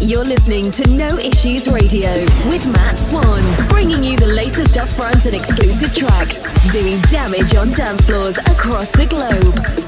You're listening to No Issues Radio with Matt Swan, bringing you the latest upfront and exclusive tracks, doing damage on dance floors across the globe.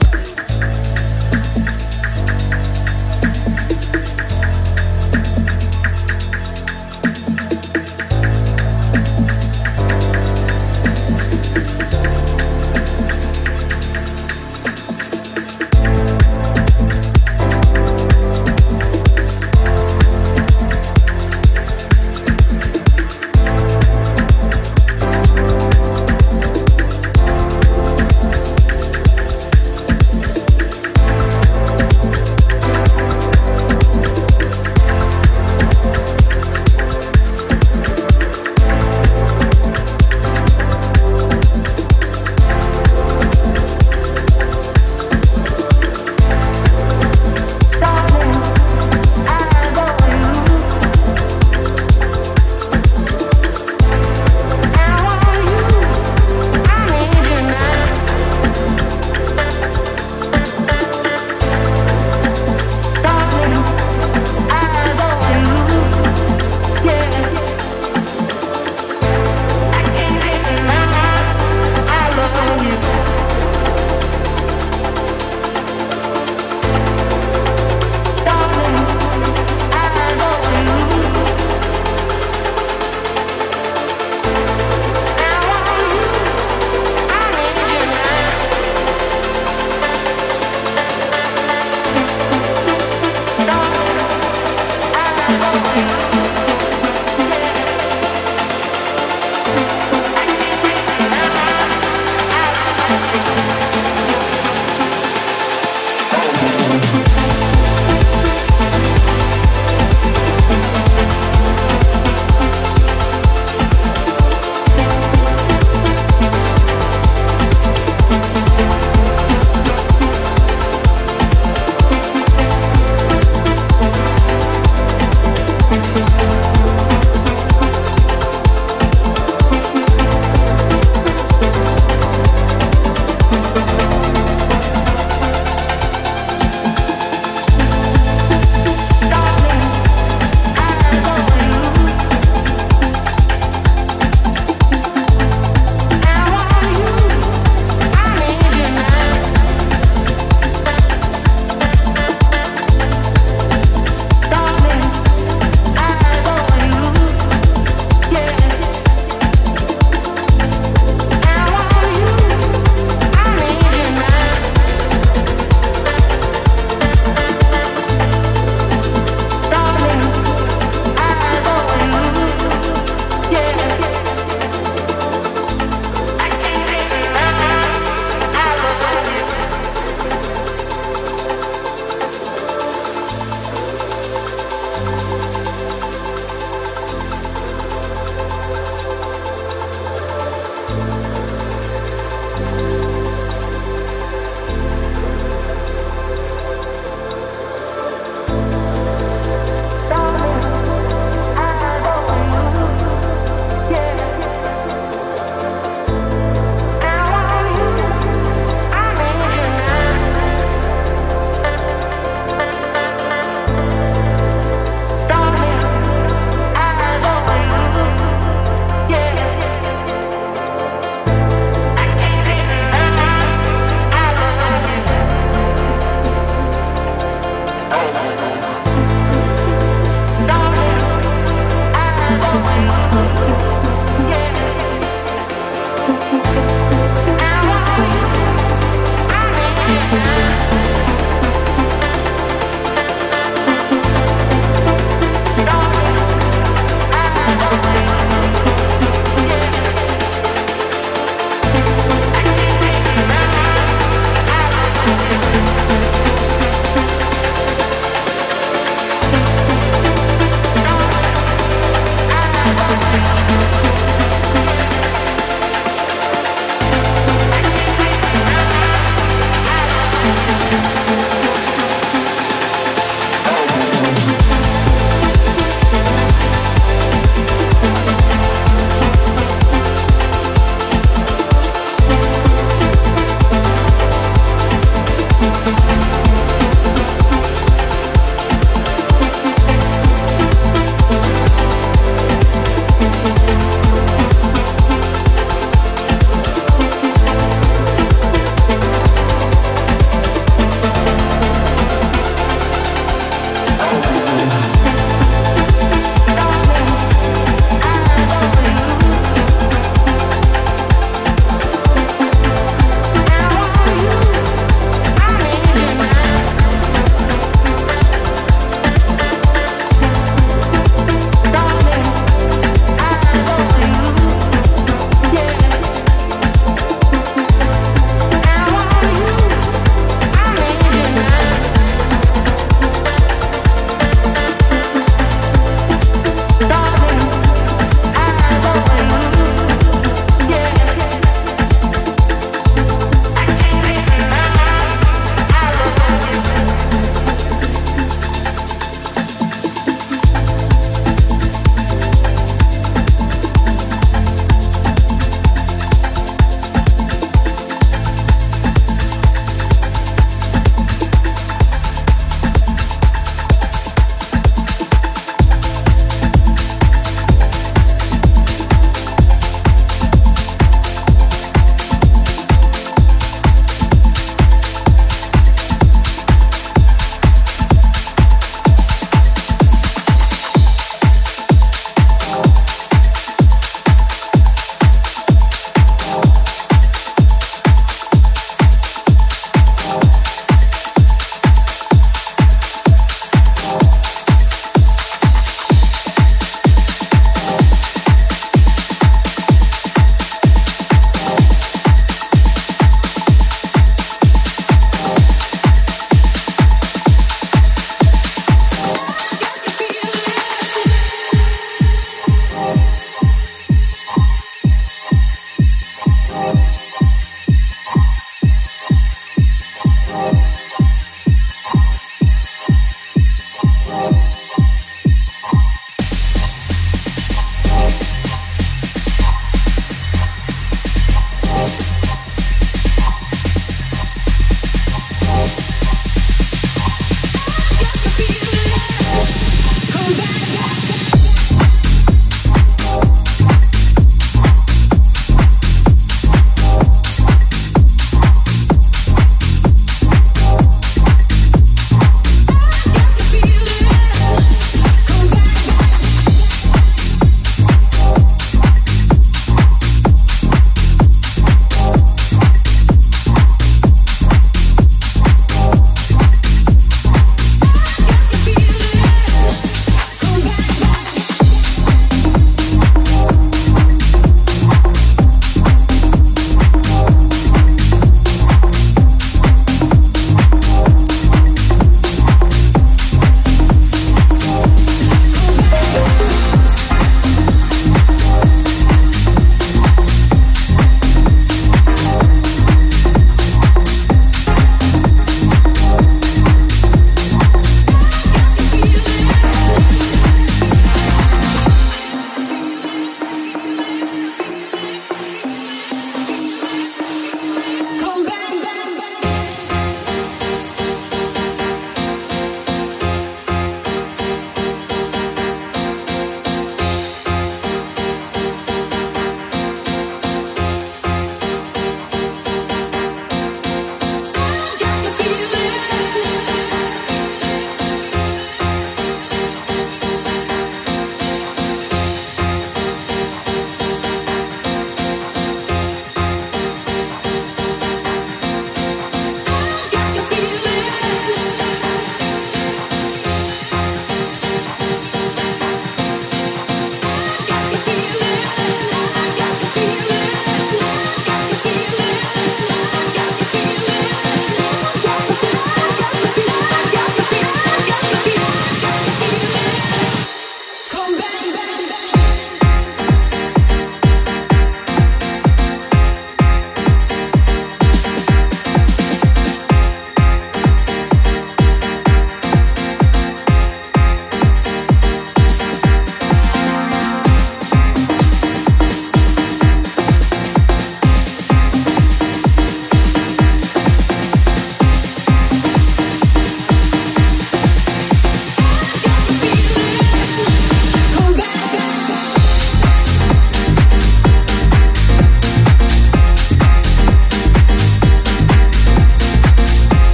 Thank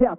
Yeah,